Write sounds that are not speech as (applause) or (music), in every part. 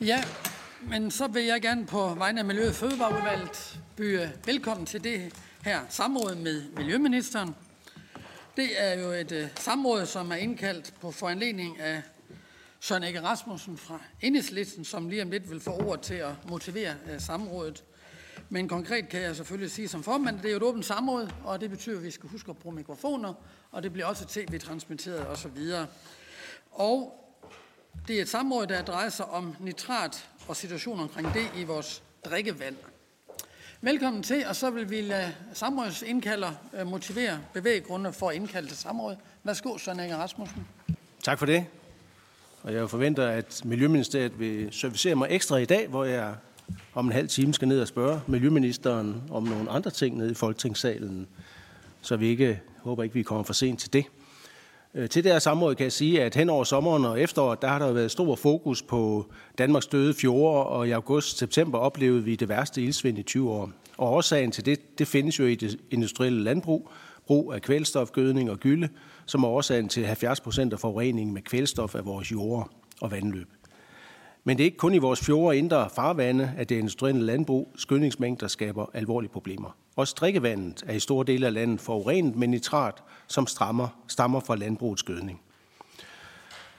Ja, men så vil jeg gerne på vegne af Miljø- og Fødevareudvalget byde velkommen til det her samråd med Miljøministeren. Det er jo et uh, samråd, som er indkaldt på foranledning af Søren Ege Rasmussen fra Enhedslisten, som lige om lidt vil få ord til at motivere uh, samrådet. Men konkret kan jeg selvfølgelig sige som formand, at det er jo et åbent samråd, og det betyder, at vi skal huske at bruge mikrofoner, og det bliver også tv-transmitteret osv. Og det er et samråd, der drejer sig om nitrat og situationen omkring det i vores drikkevand. Velkommen til, og så vil vi lade samrådsindkalder øh, motivere bevæggrunde for at indkalde til samråd. Værsgo, Søren Inger Rasmussen. Tak for det. Og jeg forventer, at Miljøministeriet vil servicere mig ekstra i dag, hvor jeg om en halv time skal ned og spørge Miljøministeren om nogle andre ting nede i Folketingssalen, så vi ikke håber ikke, vi kommer for sent til det. Øh, til det her samråd kan jeg sige, at hen over sommeren og efteråret, der har der været stor fokus på Danmarks døde fjorde, og i august-september oplevede vi det værste ildsvind i 20 år. Og årsagen til det, det findes jo i det industrielle landbrug, brug af kvælstof, gødning og gylde, som er årsagen til 70 procent af forureningen med kvælstof af vores jorder og vandløb. Men det er ikke kun i vores fjorde og indre farvande, at det industrielle landbrug skønningsmængder skaber alvorlige problemer. Også drikkevandet er i store dele af landet forurenet med nitrat, som strammer, stammer fra landbrugets gødning.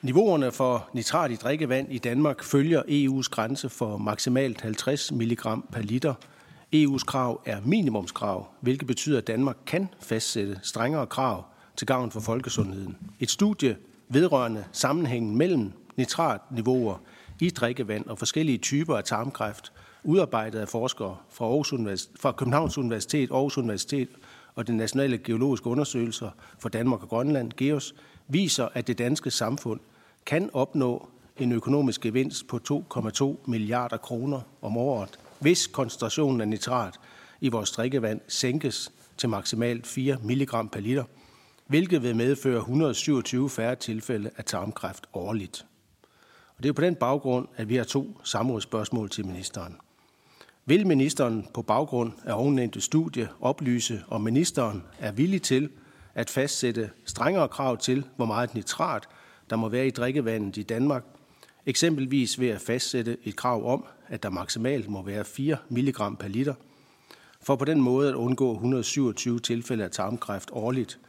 Niveauerne for nitrat i drikkevand i Danmark følger EU's grænse for maksimalt 50 mg per liter. EU's krav er minimumskrav, hvilket betyder, at Danmark kan fastsætte strengere krav til gavn for folkesundheden. Et studie vedrørende sammenhængen mellem nitratniveauer i drikkevand og forskellige typer af tarmkræft, udarbejdet af forskere fra, Aarhus Universitet, fra Københavns Universitet, Aarhus Universitet og den nationale geologiske undersøgelser for Danmark og Grønland, GEOS, viser, at det danske samfund kan opnå en økonomisk gevinst på 2,2 milliarder kroner om året, hvis koncentrationen af nitrat i vores drikkevand sænkes til maksimalt 4 mg per liter, hvilket vil medføre 127 færre tilfælde af tarmkræft årligt. Og det er på den baggrund, at vi har to samrådsspørgsmål til ministeren. Vil ministeren på baggrund af ovennævnte studie oplyse, om ministeren er villig til at fastsætte strengere krav til, hvor meget nitrat der må være i drikkevandet i Danmark, eksempelvis ved at fastsætte et krav om, at der maksimalt må være 4 mg per liter, for på den måde at undgå 127 tilfælde af tarmkræft årligt,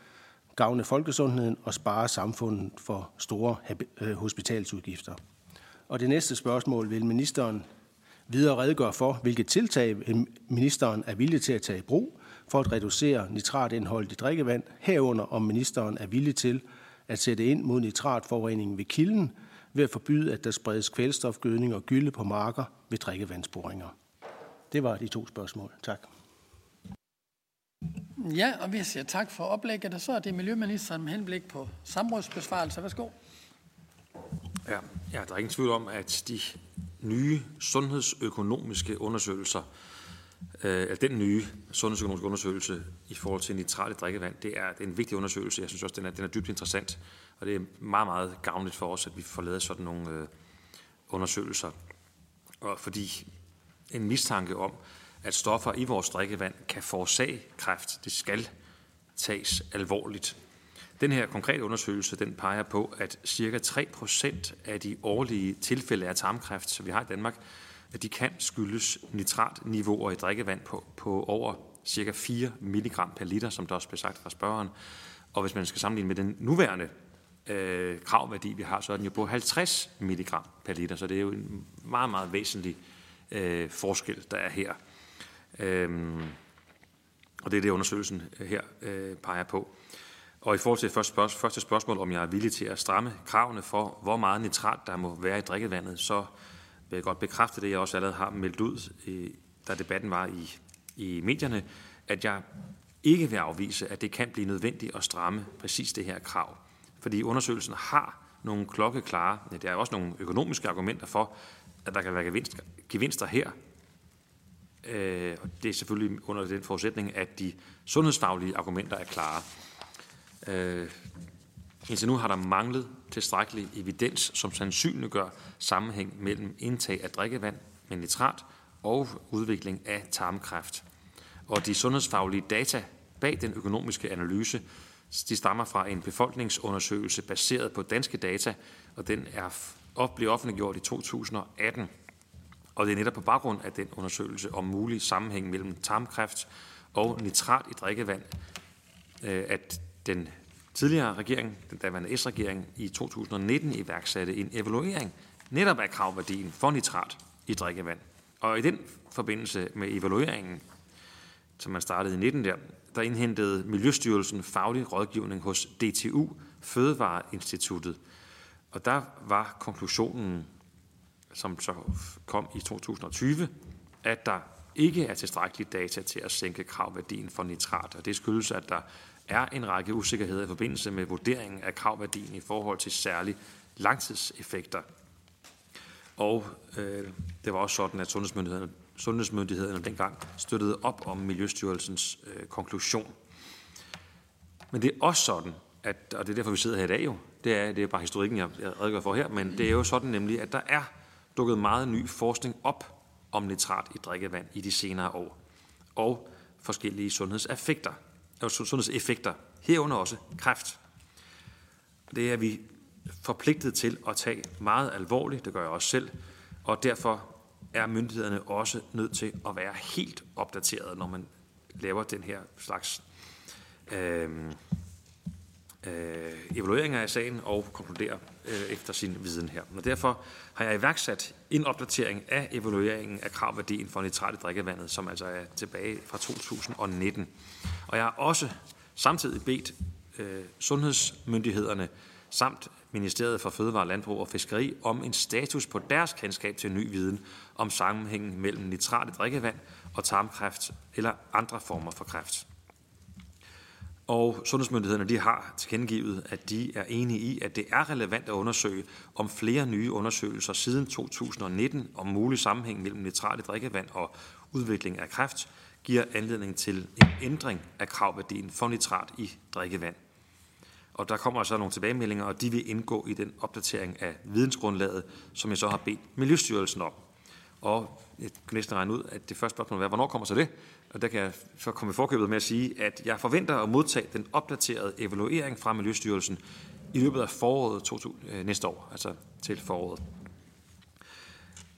gavne folkesundheden og spare samfundet for store øh, hospitalsudgifter. Og det næste spørgsmål vil ministeren videre redegøre for, hvilke tiltag ministeren er villig til at tage i brug for at reducere nitratindholdet i drikkevand, herunder om ministeren er villig til at sætte ind mod nitratforureningen ved kilden ved at forbyde, at der spredes kvælstofgødning og gylde på marker ved drikkevandsboringer. Det var de to spørgsmål. Tak. Ja, og vi siger tak for oplægget, og så er det Miljøministeren med henblik på samrådsbesvarelse. Værsgo. Ja, ja, der er ingen tvivl om, at de nye sundhedsøkonomiske undersøgelser, øh, eller den nye sundhedsøkonomiske undersøgelse i forhold til nitrat i drikkevand, det er, det er en vigtig undersøgelse. Jeg synes også, den er, den er dybt interessant, og det er meget, meget gavnligt for os, at vi får lavet sådan nogle øh, undersøgelser. Og fordi en mistanke om, at stoffer i vores drikkevand kan forårsage kræft, det skal tages alvorligt. Den her konkrete undersøgelse den peger på, at cirka 3% af de årlige tilfælde af tarmkræft, som vi har i Danmark, at de kan skyldes nitratniveauer i drikkevand på, på over cirka 4 mg per liter, som der også blev sagt fra spørgeren. Og hvis man skal sammenligne med den nuværende øh, kravværdi, vi har, så er den jo på 50 mg per liter. Så det er jo en meget, meget væsentlig øh, forskel, der er her. Øhm, og det er det, undersøgelsen øh, her øh, peger på. Og i forhold til første, spørgsmål, første spørgsmål, om jeg er villig til at stramme kravene for, hvor meget nitrat der må være i drikkevandet, så vil jeg godt bekræfte det, jeg også allerede har meldt ud, da debatten var i, i medierne, at jeg ikke vil afvise, at det kan blive nødvendigt at stramme præcis det her krav. Fordi undersøgelsen har nogle klokkeklare, ja, der er også nogle økonomiske argumenter for, at der kan være gevinster, gevinster her. Øh, og det er selvfølgelig under den forudsætning, at de sundhedsfaglige argumenter er klare. Øh, indtil nu har der manglet tilstrækkelig evidens, som sandsynliggør sammenhæng mellem indtag af drikkevand med nitrat og udvikling af tarmkræft. Og de sundhedsfaglige data bag den økonomiske analyse, de stammer fra en befolkningsundersøgelse baseret på danske data, og den er op, blev offentliggjort i 2018. Og det er netop på baggrund af den undersøgelse om mulig sammenhæng mellem tarmkræft og nitrat i drikkevand, øh, at den tidligere regering, den daværende S-regering, i 2019 iværksatte en evaluering netop af kravværdien for nitrat i drikkevand. Og i den forbindelse med evalueringen, som man startede i 19 der, der indhentede Miljøstyrelsen faglig rådgivning hos DTU, Fødevareinstituttet. Og der var konklusionen, som så kom i 2020, at der ikke er tilstrækkeligt data til at sænke kravværdien for nitrat. Og det skyldes, at der er en række usikkerheder i forbindelse med vurderingen af kravværdien i forhold til særlige langtidseffekter. Og øh, det var også sådan, at sundhedsmyndighederne, sundhedsmyndighederne dengang støttede op om Miljøstyrelsens øh, konklusion. Men det er også sådan, at, og det er derfor, vi sidder her i dag jo, det er, det er bare historikken, jeg, jeg redegør for her, men det er jo sådan nemlig, at der er dukket meget ny forskning op om nitrat i drikkevand i de senere år, og forskellige sundhedseffekter, sundhedseffekter herunder også kræft. Det er vi forpligtet til at tage meget alvorligt, det gør jeg også selv, og derfor er myndighederne også nødt til at være helt opdateret, når man laver den her slags øh, øh, evalueringer af sagen og konkluderer øh, efter sin viden her. Og derfor har jeg iværksat en opdatering af evalueringen af kravværdien for nitrat i drikkevandet, som altså er tilbage fra 2019. Og jeg har også samtidig bedt øh, sundhedsmyndighederne samt Ministeriet for Fødevare, Landbrug og Fiskeri om en status på deres kendskab til ny viden om sammenhængen mellem nitrat i drikkevand og tarmkræft eller andre former for kræft. Og sundhedsmyndighederne de har tilkendegivet, at de er enige i, at det er relevant at undersøge om flere nye undersøgelser siden 2019 om mulig sammenhæng mellem nitrat i drikkevand og udvikling af kræft giver anledning til en ændring af kravværdien for nitrat i drikkevand. Og der kommer så nogle tilbagemeldinger, og de vil indgå i den opdatering af vidensgrundlaget, som jeg så har bedt Miljøstyrelsen om. Og jeg kan næsten regne ud, at det første spørgsmål er, hvornår kommer så det? Og der kan jeg så komme i forkøbet med at sige, at jeg forventer at modtage den opdaterede evaluering fra Miljøstyrelsen i løbet af foråret 2000, øh, næste år, altså til foråret.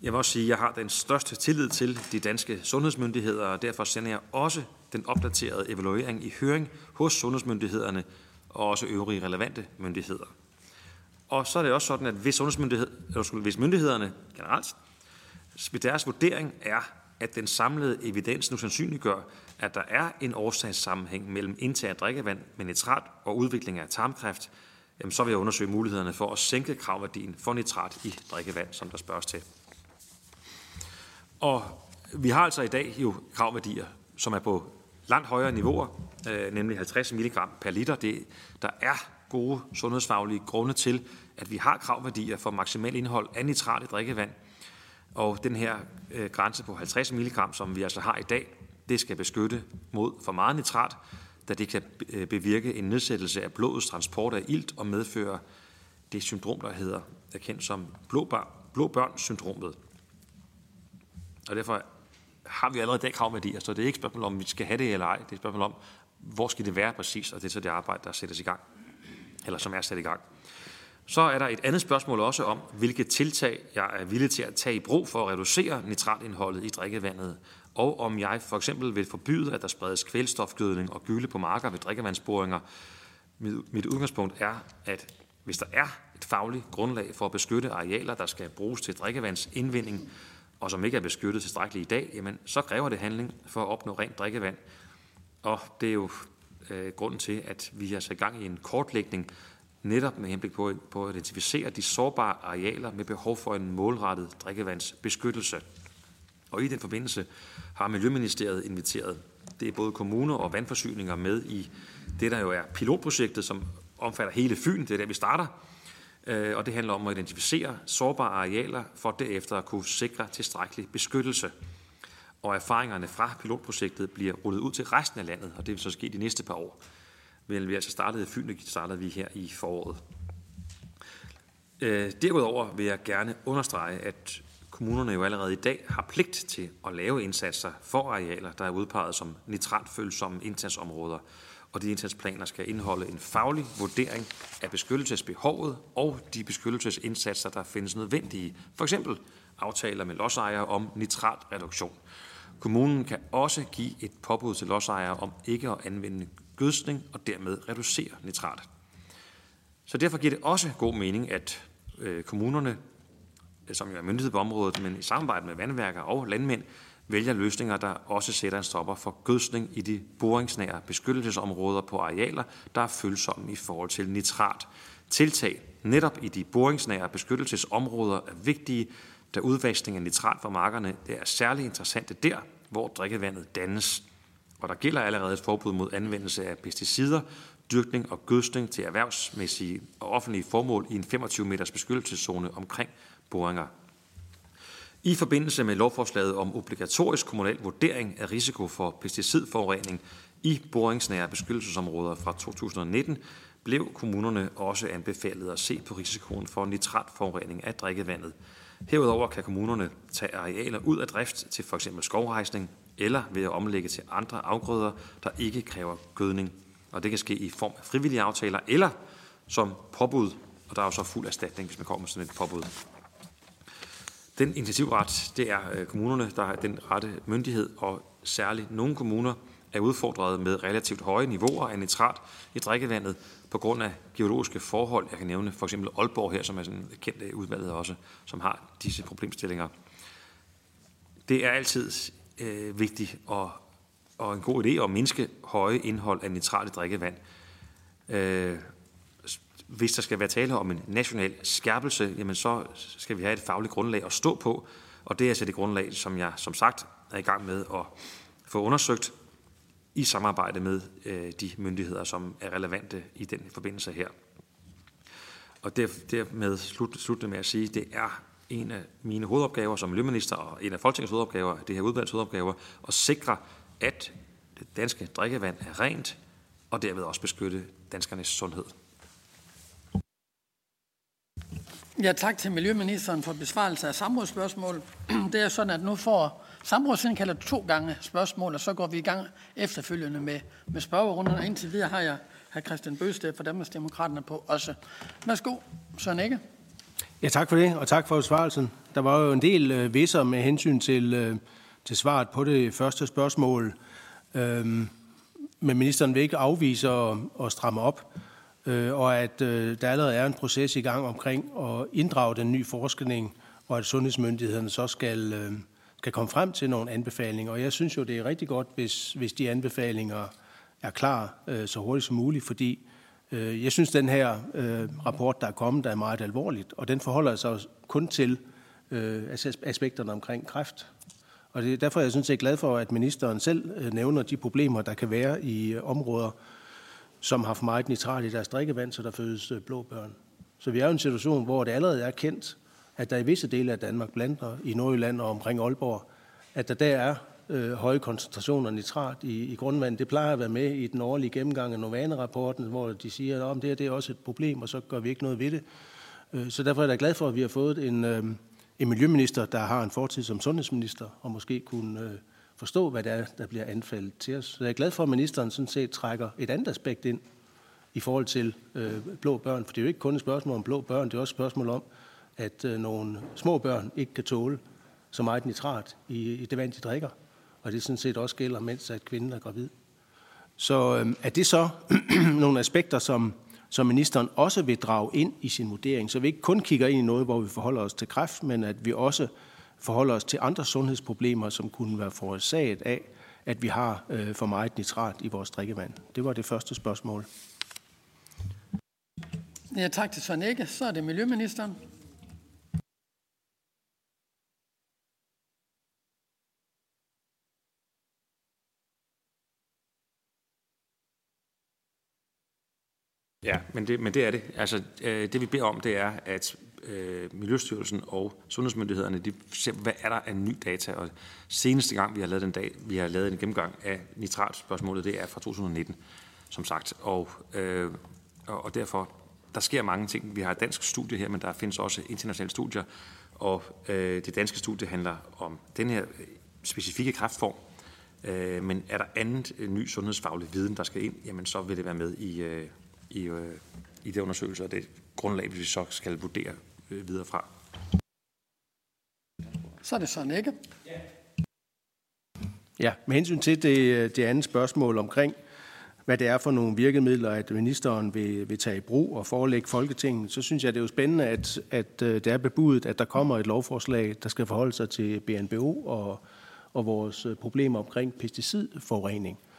Jeg vil også sige, at jeg har den største tillid til de danske sundhedsmyndigheder, og derfor sender jeg også den opdaterede evaluering i høring hos sundhedsmyndighederne og også øvrige relevante myndigheder. Og så er det også sådan, at hvis, sundhedsmyndighed, hvis myndighederne generelt, hvis deres vurdering er, at den samlede evidens nu sandsynliggør, at der er en årsagssammenhæng mellem indtag af drikkevand med nitrat og udvikling af tarmkræft, jamen så vil jeg undersøge mulighederne for at sænke kravværdien for nitrat i drikkevand, som der spørges til. Og vi har altså i dag jo kravværdier, som er på langt højere niveauer, øh, nemlig 50 mg per liter. Det, der er gode sundhedsfaglige grunde til, at vi har kravværdier for maksimal indhold af nitrat i drikkevand. Og den her øh, grænse på 50 mg, som vi altså har i dag, det skal beskytte mod for meget nitrat, da det kan øh, bevirke en nedsættelse af blodets transport af ilt og medføre det syndrom, der hedder, er kendt som blåbørn-syndromet. Og derfor har vi allerede i dag kravværdier, så det er ikke et spørgsmål om, vi skal have det eller ej. Det er et spørgsmål om, hvor skal det være præcis, og det er så det arbejde, der sættes i gang, eller som er sat i gang. Så er der et andet spørgsmål også om, hvilke tiltag jeg er villig til at tage i brug for at reducere nitratindholdet i drikkevandet, og om jeg for eksempel vil forbyde, at der spredes kvælstofgødning og gylde på marker ved drikkevandsboringer. Mit udgangspunkt er, at hvis der er et fagligt grundlag for at beskytte arealer, der skal bruges til drikkevandsindvinding, og som ikke er beskyttet tilstrækkeligt i dag, jamen, så kræver det handling for at opnå rent drikkevand. Og det er jo øh, grunden til, at vi har sat gang i en kortlægning, netop med henblik på, på at identificere de sårbare arealer med behov for en målrettet drikkevandsbeskyttelse. Og i den forbindelse har Miljøministeriet inviteret, det er både kommuner og vandforsyninger med i det, der jo er pilotprojektet, som omfatter hele Fyn, det er der, vi starter, øh, og det handler om at identificere sårbare arealer for derefter at kunne sikre tilstrækkelig beskyttelse. Og erfaringerne fra pilotprojektet bliver rullet ud til resten af landet, og det vil så ske de næste par år. Men vi altså startede i Fyn, startede vi her i foråret. Øh, derudover vil jeg gerne understrege, at kommunerne jo allerede i dag har pligt til at lave indsatser for arealer, der er udpeget som nitratfølsomme indsatsområder, og de indsatsplaner skal indeholde en faglig vurdering af beskyttelsesbehovet og de beskyttelsesindsatser, der findes nødvendige. For eksempel aftaler med lodsejere om nitratreduktion. Kommunen kan også give et påbud til lodsejere om ikke at anvende gødsning og dermed reducere nitrat. Så derfor giver det også god mening, at øh, kommunerne, øh, som jo er myndighed på området, men i samarbejde med vandværker og landmænd, vælger løsninger, der også sætter en stopper for gødsning i de boringsnære beskyttelsesområder på arealer, der er følsomme i forhold til nitrat. Tiltag netop i de boringsnære beskyttelsesområder er vigtige, da udvaskning af nitrat fra markerne det er særligt interessante der, hvor drikkevandet dannes. Og der gælder allerede et forbud mod anvendelse af pesticider, dyrkning og gødskning til erhvervsmæssige og offentlige formål i en 25 meters beskyttelseszone omkring boringer. I forbindelse med lovforslaget om obligatorisk kommunal vurdering af risiko for pesticidforurening i boringsnære beskyttelsesområder fra 2019, blev kommunerne også anbefalet at se på risikoen for nitratforurening af drikkevandet. Herudover kan kommunerne tage arealer ud af drift til f.eks. skovrejsning eller ved at omlægge til andre afgrøder, der ikke kræver gødning. Og det kan ske i form af frivillige aftaler eller som påbud, og der er jo så fuld erstatning, hvis man kommer med sådan et påbud. Den initiativret, det er øh, kommunerne, der har den rette myndighed, og særligt nogle kommuner er udfordret med relativt høje niveauer af nitrat i drikkevandet på grund af geologiske forhold. Jeg kan nævne for eksempel Aalborg her, som er sådan kendt øh, af udvalget også, som har disse problemstillinger. Det er altid øh, vigtig og, og en god idé at mindske høje indhold af nitrat i drikkevand. Øh, hvis der skal være tale om en national skærpelse, jamen så skal vi have et fagligt grundlag at stå på, og det er altså det grundlag, som jeg som sagt er i gang med at få undersøgt i samarbejde med øh, de myndigheder, som er relevante i den forbindelse her. Og dermed slut, slutte med at sige, at det er en af mine hovedopgaver som miljøminister og en af Folketingets hovedopgaver, det her udvalgs hovedopgaver, at sikre, at det danske drikkevand er rent, og derved også beskytte danskernes sundhed. Ja, tak til Miljøministeren for besvarelse af samrådsspørgsmål. (clears throat) Det er sådan, at nu får samrådsindkaldet to gange spørgsmål, og så går vi i gang efterfølgende med, med spørgerunderne. Indtil videre har jeg hr. Christian Bøsted fra Danmarksdemokraterne på også. Værsgo, Søren Ikke. Ja, tak for det, og tak for besvarelsen. Der var jo en del øh, visser med hensyn til, øh, til svaret på det første spørgsmål. Øhm, men ministeren vil ikke afvise at, at stramme op øh, og at øh, der allerede er en proces i gang omkring at inddrage den nye forskning, og at sundhedsmyndighederne så skal, øh, skal komme frem til nogle anbefalinger. Og jeg synes jo, det er rigtig godt, hvis, hvis de anbefalinger er klar øh, så hurtigt som muligt, fordi øh, Øh, jeg synes, den her øh, rapport, der er kommet, der er meget alvorligt, og den forholder sig kun til øh, aspekterne omkring kræft. Og det, derfor jeg synes, jeg er glad for, at ministeren selv nævner de problemer, der kan være i områder, som har for meget nitrat i deres drikkevand, så der fødes blå børn. Så vi er jo i en situation, hvor det allerede er kendt, at der i visse dele af Danmark, blandt i Nordjylland og omkring Aalborg, at der der er øh, høje koncentrationer af nitrat i, i grundvandet. Det plejer at være med i den årlige gennemgang af Novana-rapporten, hvor de siger, at det, her, det er også et problem, og så gør vi ikke noget ved det. Øh, så derfor er jeg glad for, at vi har fået en, øh, en miljøminister, der har en fortid som sundhedsminister, og måske kunne øh, forstå, hvad det er, der bliver anfaldet til os. Så jeg er glad for, at ministeren sådan set trækker et andet aspekt ind i forhold til øh, blå børn. For det er jo ikke kun et spørgsmål om blå børn, det er også et spørgsmål om, at øh, nogle små børn ikke kan tåle så meget nitrat i, i det vand, de drikker. Og det sådan set også gælder, mens at kvinden er gravid. Så øh, er det så (clears throat) nogle aspekter, som, som ministeren også vil drage ind i sin vurdering, så vi ikke kun kigger ind i noget, hvor vi forholder os til kræft, men at vi også forholder os til andre sundhedsproblemer, som kunne være forårsaget af, at vi har øh, for meget nitrat i vores drikkevand. Det var det første spørgsmål. Ja, tak til Søren Ikke. Så er det Miljøministeren. Ja, men det, men det er det. Altså, øh, det vi beder om, det er, at øh, Miljøstyrelsen og sundhedsmyndighederne, de ser, hvad er der af ny data. Og seneste gang, vi har lavet, den dag, vi har lavet en gennemgang af nitratspørgsmålet, det er fra 2019, som sagt. Og, øh, og, og derfor, der sker mange ting. Vi har et dansk studie her, men der findes også internationale studier. Og øh, det danske studie handler om den her specifikke kræftform, Øh, men er der andet øh, ny sundhedsfaglig viden, der skal ind, jamen så vil det være med i, øh, i, øh, i det undersøgelse, og det grundlag, vi så skal vurdere øh, videre fra. Så er det sådan ikke. Ja, med hensyn til det, det andet spørgsmål omkring, hvad det er for nogle virkemidler, at ministeren vil, vil tage i brug og forelægge Folketinget, så synes jeg, det er jo spændende, at, at det er bebudet, at der kommer et lovforslag, der skal forholde sig til BNBO og, og vores problemer omkring pesticidforurening. Og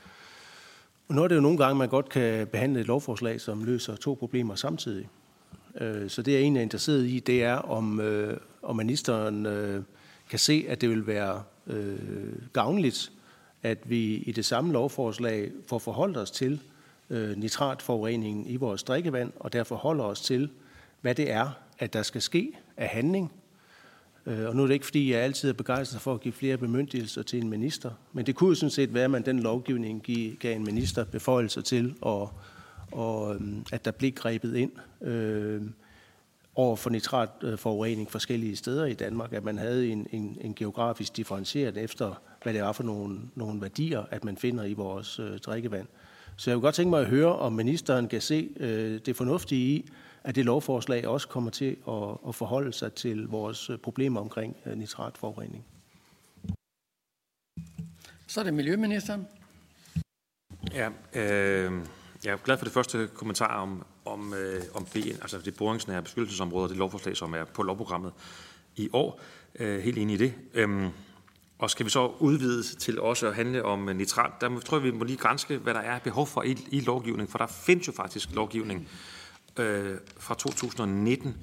nu er det jo nogle gange, man godt kan behandle et lovforslag, som løser to problemer samtidig. Øh, så det, jeg egentlig er interesseret i, det er, om, øh, om ministeren øh, kan se, at det vil være øh, gavnligt, at vi i det samme lovforslag får forholdt os til øh, nitratforureningen i vores drikkevand, og derfor holder os til, hvad det er, at der skal ske af handling. Øh, og nu er det ikke, fordi jeg altid er begejstret for at give flere bemyndigelser til en minister, men det kunne jo sådan set være, at man den lovgivning gav en minister beføjelser til og, og at der blev grebet ind øh, over for nitratforurening øh, forskellige steder i Danmark, at man havde en, en, en geografisk differentieret efter, hvad det var for nogle, nogle værdier, at man finder i vores øh, drikkevand. Så jeg kunne godt tænke mig at høre, om ministeren kan se øh, det fornuftige i, at det lovforslag også kommer til at, at forholde sig til vores øh, problemer omkring øh, nitratforurening. Så er det Miljøministeren. Ja, øh, jeg er glad for det første kommentar om, om, øh, om BN, altså det boringsnære beskyttelsesområde, det lovforslag, som er på lovprogrammet i år. Øh, helt enig i det. Øhm, og skal vi så udvide til også at handle om nitrat, der tror jeg, vi må lige grænske, hvad der er behov for i, i lovgivning, for der findes jo faktisk lovgivning øh, fra 2019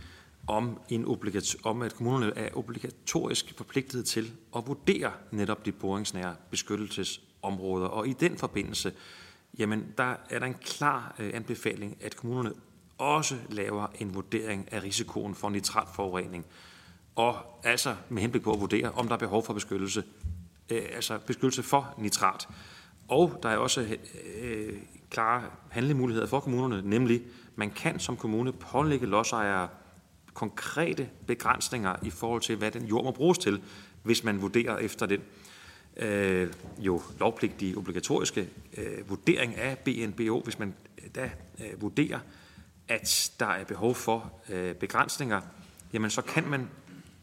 om, en obligat- om, at kommunerne er obligatorisk forpligtet til at vurdere netop de boringsnære beskyttelsesområder. Og i den forbindelse jamen der er der en klar øh, anbefaling, at kommunerne også laver en vurdering af risikoen for nitratforurening. Og altså med henblik på at vurdere, om der er behov for beskyttelse, øh, altså beskyttelse for nitrat. Og der er også øh, øh klare handlemuligheder for kommunerne, nemlig man kan som kommune pålægge lodsejere konkrete begrænsninger i forhold til, hvad den jord må bruges til, hvis man vurderer efter den øh, jo lovpligtige obligatoriske øh, vurdering af BNBO, hvis man øh, da øh, vurderer, at der er behov for øh, begrænsninger, jamen så kan man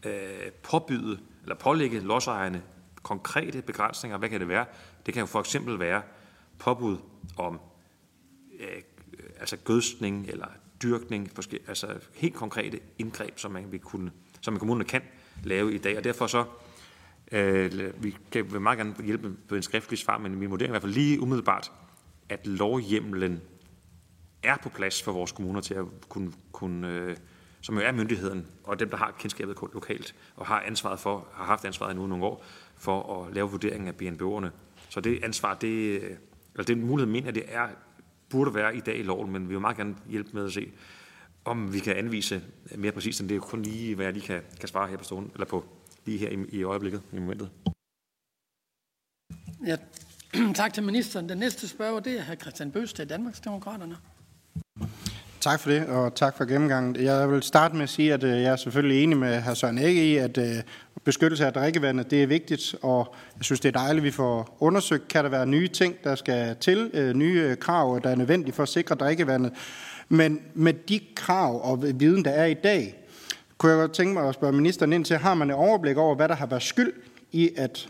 øh, påbyde eller pålægge lodsejerne konkrete begrænsninger. Hvad kan det være? Det kan jo for eksempel være påbud om øh, altså gødskning eller dyrkning, altså helt konkrete indgreb, som man vil kunne, som kommunerne kan lave i dag. Og derfor så Øh, vi kan vi meget gerne hjælpe på en skriftlig svar, men vi vurderer i hvert fald lige umiddelbart, at lovhjemlen er på plads for vores kommuner til at kunne, kunne øh, som jo er myndigheden, og dem, der har kendskabet lokalt, og har ansvaret for, har haft ansvaret nu nogle år, for at lave vurderingen af BNBO'erne. Så det ansvar, det, øh, eller den mulighed, mener det er, burde være i dag i loven, men vi vil meget gerne hjælpe med at se, om vi kan anvise mere præcist, end det er kun lige, hvad jeg lige kan, kan svare her på stående, eller på lige her i, i øjeblikket, i momentet. Ja, (clears throat) tak til ministeren. Den næste spørger, det er hr. Christian Bøsted, Danmarksdemokraterne. Tak for det, og tak for gennemgangen. Jeg vil starte med at sige, at øh, jeg er selvfølgelig enig med hr. Søren Ægge i, at øh, beskyttelse af drikkevandet det er vigtigt, og jeg synes, det er dejligt, at vi får undersøgt, kan der være nye ting, der skal til, øh, nye krav, der er nødvendige for at sikre drikkevandet. Men med de krav og viden, der er i dag, kunne jeg godt tænke mig at spørge ministeren ind til, har man et overblik over, hvad der har været skyld i, at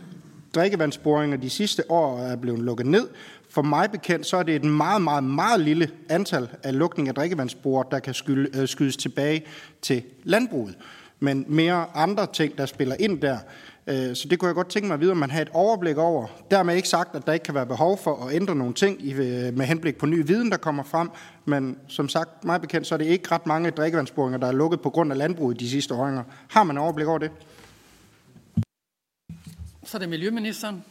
drikkevandsboringer de sidste år er blevet lukket ned? For mig bekendt, så er det et meget, meget, meget lille antal af lukning af drikkevandsbord, der kan øh, skydes tilbage til landbruget. Men mere andre ting, der spiller ind der. Øh, så det kunne jeg godt tænke mig at vide, om man har et overblik over. Dermed ikke sagt, at der ikke kan være behov for at ændre nogle ting øh, med henblik på ny viden, der kommer frem. Men som sagt, mig bekendt, så er det ikke ret mange drikkevandsboringer, der er lukket på grund af landbruget de sidste åringer. Har man overblik over det? Så er det Miljøministeren.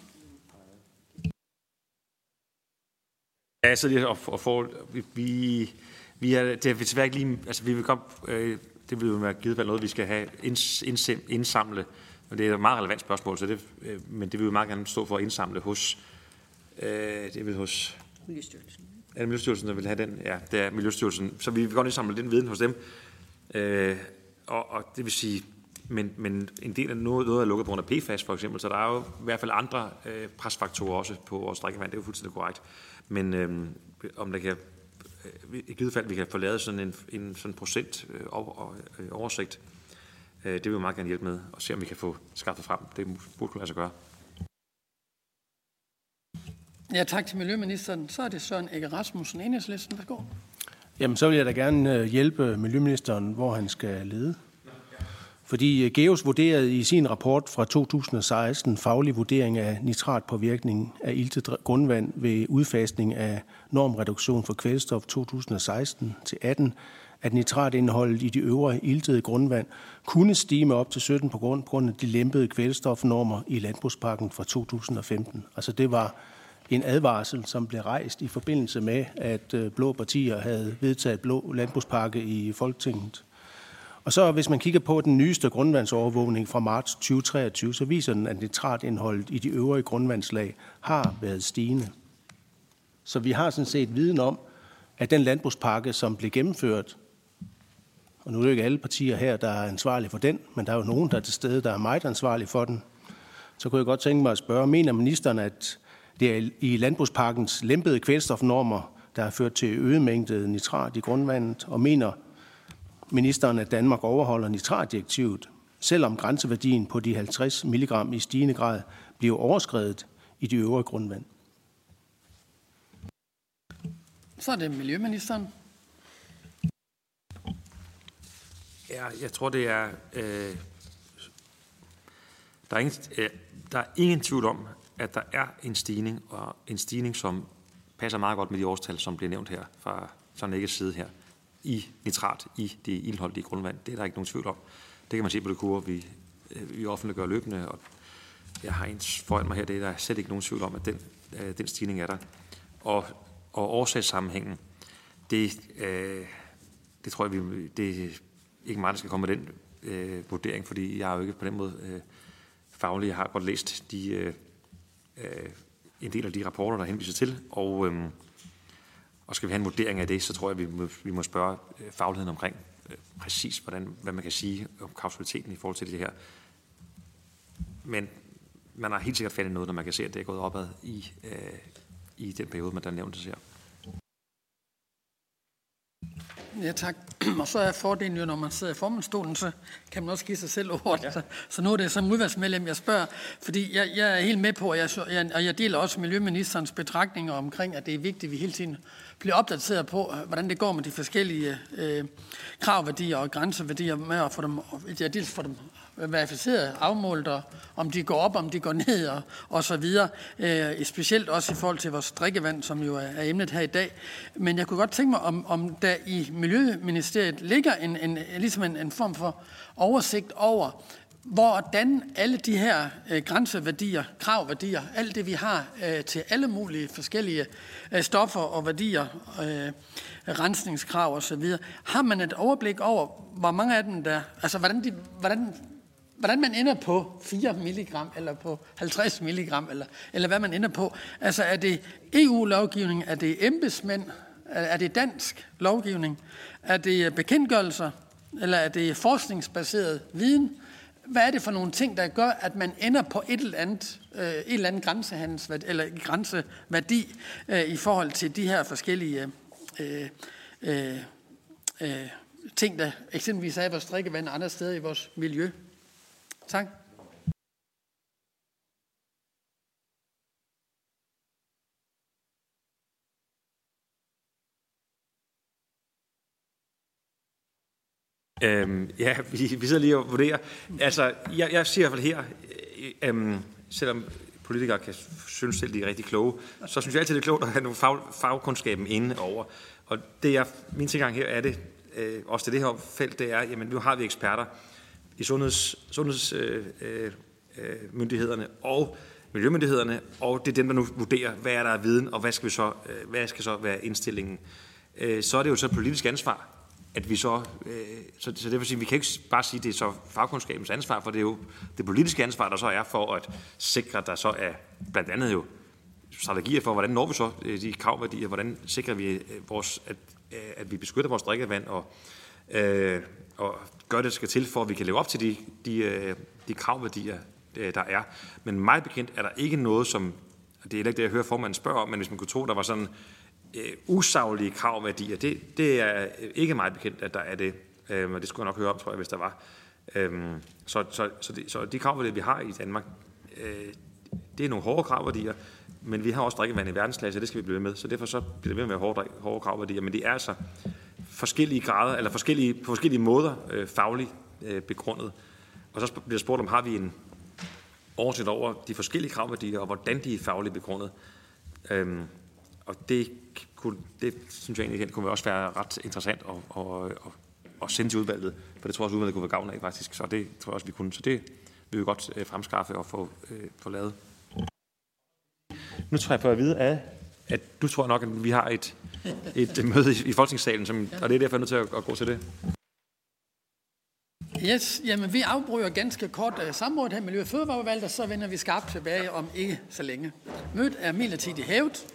Ja, så det og, og for, vi, vi, er, det er desværre ikke lige, altså vi vil godt, øh, det vil jo være givet noget, vi skal have inds, inds, indsamle og det er et meget relevant spørgsmål, så det, øh, men det vil vi meget gerne stå for at indsamle hos, øh, det vil hos Miljøstyrelsen. Er det Miljøstyrelsen, der vil have den? Ja, det er Miljøstyrelsen. Så vi vil godt indsamle den viden hos dem. Øh, og, og det vil sige, men, men en del af noget, noget er lukket på grund af PFAS for eksempel, så der er jo i hvert fald andre øh, presfaktorer også på vores drikkevand, det er jo fuldstændig korrekt. Men øh, om der kan, øh, i givet fald vi kan få lavet sådan en, en sådan procent øh, over, øh, oversigt, øh, det vil vi meget gerne hjælpe med, og se om vi kan få skaffet frem. Det burde kunne lade sig gøre. Ja, tak til Miljøministeren. Så er det Søren Ege Rasmussen, Enhedslisten. Værsgo. Jamen, så vil jeg da gerne hjælpe Miljøministeren, hvor han skal lede. Fordi øh, GEOS vurderede i sin rapport fra 2016 faglig vurdering af nitratpåvirkning af iltet grundvand ved udfasning af normreduktion for kvælstof 2016 til 18, at nitratindholdet i de øvre iltede grundvand kunne stige med op til 17 på grund af de lempede kvælstofnormer i landbrugspakken fra 2015. Altså det var en advarsel, som blev rejst i forbindelse med, at øh, blå partier havde vedtaget blå landbrugspakke i Folketinget. Og så hvis man kigger på den nyeste grundvandsovervågning fra marts 2023, så viser den, at nitratindholdet i de øvrige grundvandslag har været stigende. Så vi har sådan set viden om, at den landbrugspakke, som blev gennemført, og nu er det ikke alle partier her, der er ansvarlige for den, men der er jo nogen, der er til stede, der er meget ansvarlige for den, så kunne jeg godt tænke mig at spørge, mener ministeren, at det er i landbrugsparkens lempede kvælstofnormer, der har ført til øget mængde nitrat i grundvandet, og mener ministeren, at Danmark overholder nitratdirektivet, selvom grænseværdien på de 50 mg i stigende grad bliver overskrevet i de øvrige grundvand. Så er det Miljøministeren. Ja, jeg tror, det er... Øh, der, er ingen, øh, der er ingen tvivl om, at der er en stigning, og en stigning, som passer meget godt med de årstal, som bliver nævnt her fra sådan ikke side her, i nitrat i det indholdige grundvand. Det er der ikke nogen tvivl om. Det kan man se på det kurve, vi, øh, vi offentliggør løbende, og jeg har en foran mig her, det er der slet ikke nogen tvivl om, at den, øh, den stigning er der. Og, og årsagssammenhængen, det, øh, det tror jeg, vi, det er ikke meget, der skal komme med den øh, vurdering, fordi jeg er jo ikke på den måde øh, faglig. Jeg har godt læst de, øh, øh, en del af de rapporter, der henviser til, og, øh, og skal vi have en vurdering af det, så tror jeg, vi må, vi må spørge øh, fagligheden omkring øh, præcis, hvordan, hvad man kan sige om kausaliteten i forhold til det her. Men man har helt sikkert fandt noget, når man kan se, at det er gået opad i, øh, i den periode, man der nævnte her. Ja, tak. (clears throat) Og så er fordelen jo, når man sidder i formandstolen, så kan man også give sig selv ordet. Ja. Så, så nu er det som udvalgsmedlem, jeg spørger, fordi jeg, jeg er helt med på, og jeg, jeg, og jeg deler også Miljøministerens betragtninger omkring, at det er vigtigt, at vi hele tiden bliver opdateret på, hvordan det går med de forskellige øh, kravværdier og grænseværdier med at få dem, ja, dels få dem verificeret, afmålt, og om de går op, om de går ned og, og så videre. Øh, specielt også i forhold til vores drikkevand, som jo er, er emnet her i dag. Men jeg kunne godt tænke mig, om, om der i Miljøministeriet ligger en, en, ligesom en, en form for oversigt over, hvordan alle de her øh, grænseværdier, kravværdier, alt det vi har øh, til alle mulige forskellige øh, stoffer og værdier, øh, rensningskrav osv., har man et overblik over, hvor mange af dem der, altså hvordan, de, hvordan hvordan man ender på 4 mg eller på 50 mg, eller, eller hvad man ender på. Altså er det EU-lovgivning, er det embedsmænd, er det dansk lovgivning, er det bekendtgørelser, eller er det forskningsbaseret viden? Hvad er det for nogle ting, der gør, at man ender på et eller andet, øh, et eller andet grænsehandelsværdi, eller grænseværdi øh, i forhold til de her forskellige øh, øh, øh, ting, der eksempelvis er i vores drikkevand og andre steder i vores miljø? Tak. Øhm, ja, vi, vi sidder lige og vurderer. Altså, jeg, jeg siger i hvert fald her, øh, øhm, selvom politikere kan synes selv, de er rigtig kloge, så synes jeg altid, det er klogt at have nogle fag, fagkundskaben inde over. Og det er, min tilgang her er det, øh, også til det her felt, det er, jamen nu har vi eksperter, i sundheds, sundhedsmyndighederne øh, øh, øh og miljømyndighederne, og det er dem, der nu vurderer, hvad er der af viden, og hvad skal, vi så, øh, hvad skal så være indstillingen. Øh, så er det jo så et politisk ansvar, at vi så, øh, så, så det vil sige, vi kan ikke bare sige, at det er så fagkundskabens ansvar, for det er jo det politiske ansvar, der så er for at sikre, at der så er blandt andet jo strategier for, hvordan når vi så øh, de kravværdier, hvordan sikrer vi øh, vores, at, øh, at vi beskytter vores drikkevand og øh, og gøre det, der skal til, for at vi kan leve op til de, de, øh, de kravværdier, øh, der er. Men meget bekendt er der ikke noget, som, det er ikke det, jeg hører formanden spørge om, men hvis man kunne tro, der var sådan øh, usaglige kravværdier, det, det er ikke meget bekendt, at der er det. Øh, og det skulle jeg nok høre om, tror jeg, hvis der var. Øh, så, så, så, de, så de kravværdier, vi har i Danmark, øh, det er nogle hårde kravværdier, men vi har også drikkevand i verdensklasse, og det skal vi blive med. Så derfor så bliver det ved med at være hårde, hårde kravværdier. Men det er altså forskellige grader, eller forskellige, på forskellige måder øh, fagligt øh, begrundet. Og så bliver spurgt om, har vi en oversigt over de forskellige kravværdier, og hvordan de er fagligt begrundet. Øhm, og det, kunne, det synes jeg egentlig kunne også være ret interessant at, at, at, at sende til udvalget, for det tror jeg også, udvalget kunne være gavn af faktisk. Så det tror jeg også, vi kunne. Så det vil vi godt øh, fremskaffe og få, øh, få lavet. Nu tror jeg på at vide, at, at du tror nok, at vi har et, et møde i, i Folketingssalen, som, og det er derfor, jeg er nødt til at, at gå til det. Yes, jamen vi afbryder ganske kort uh, samrådet her i Miljø- og Fødevarevalget, og så vender vi skarpt tilbage om ikke så længe. Mødet er midlertidigt hævet.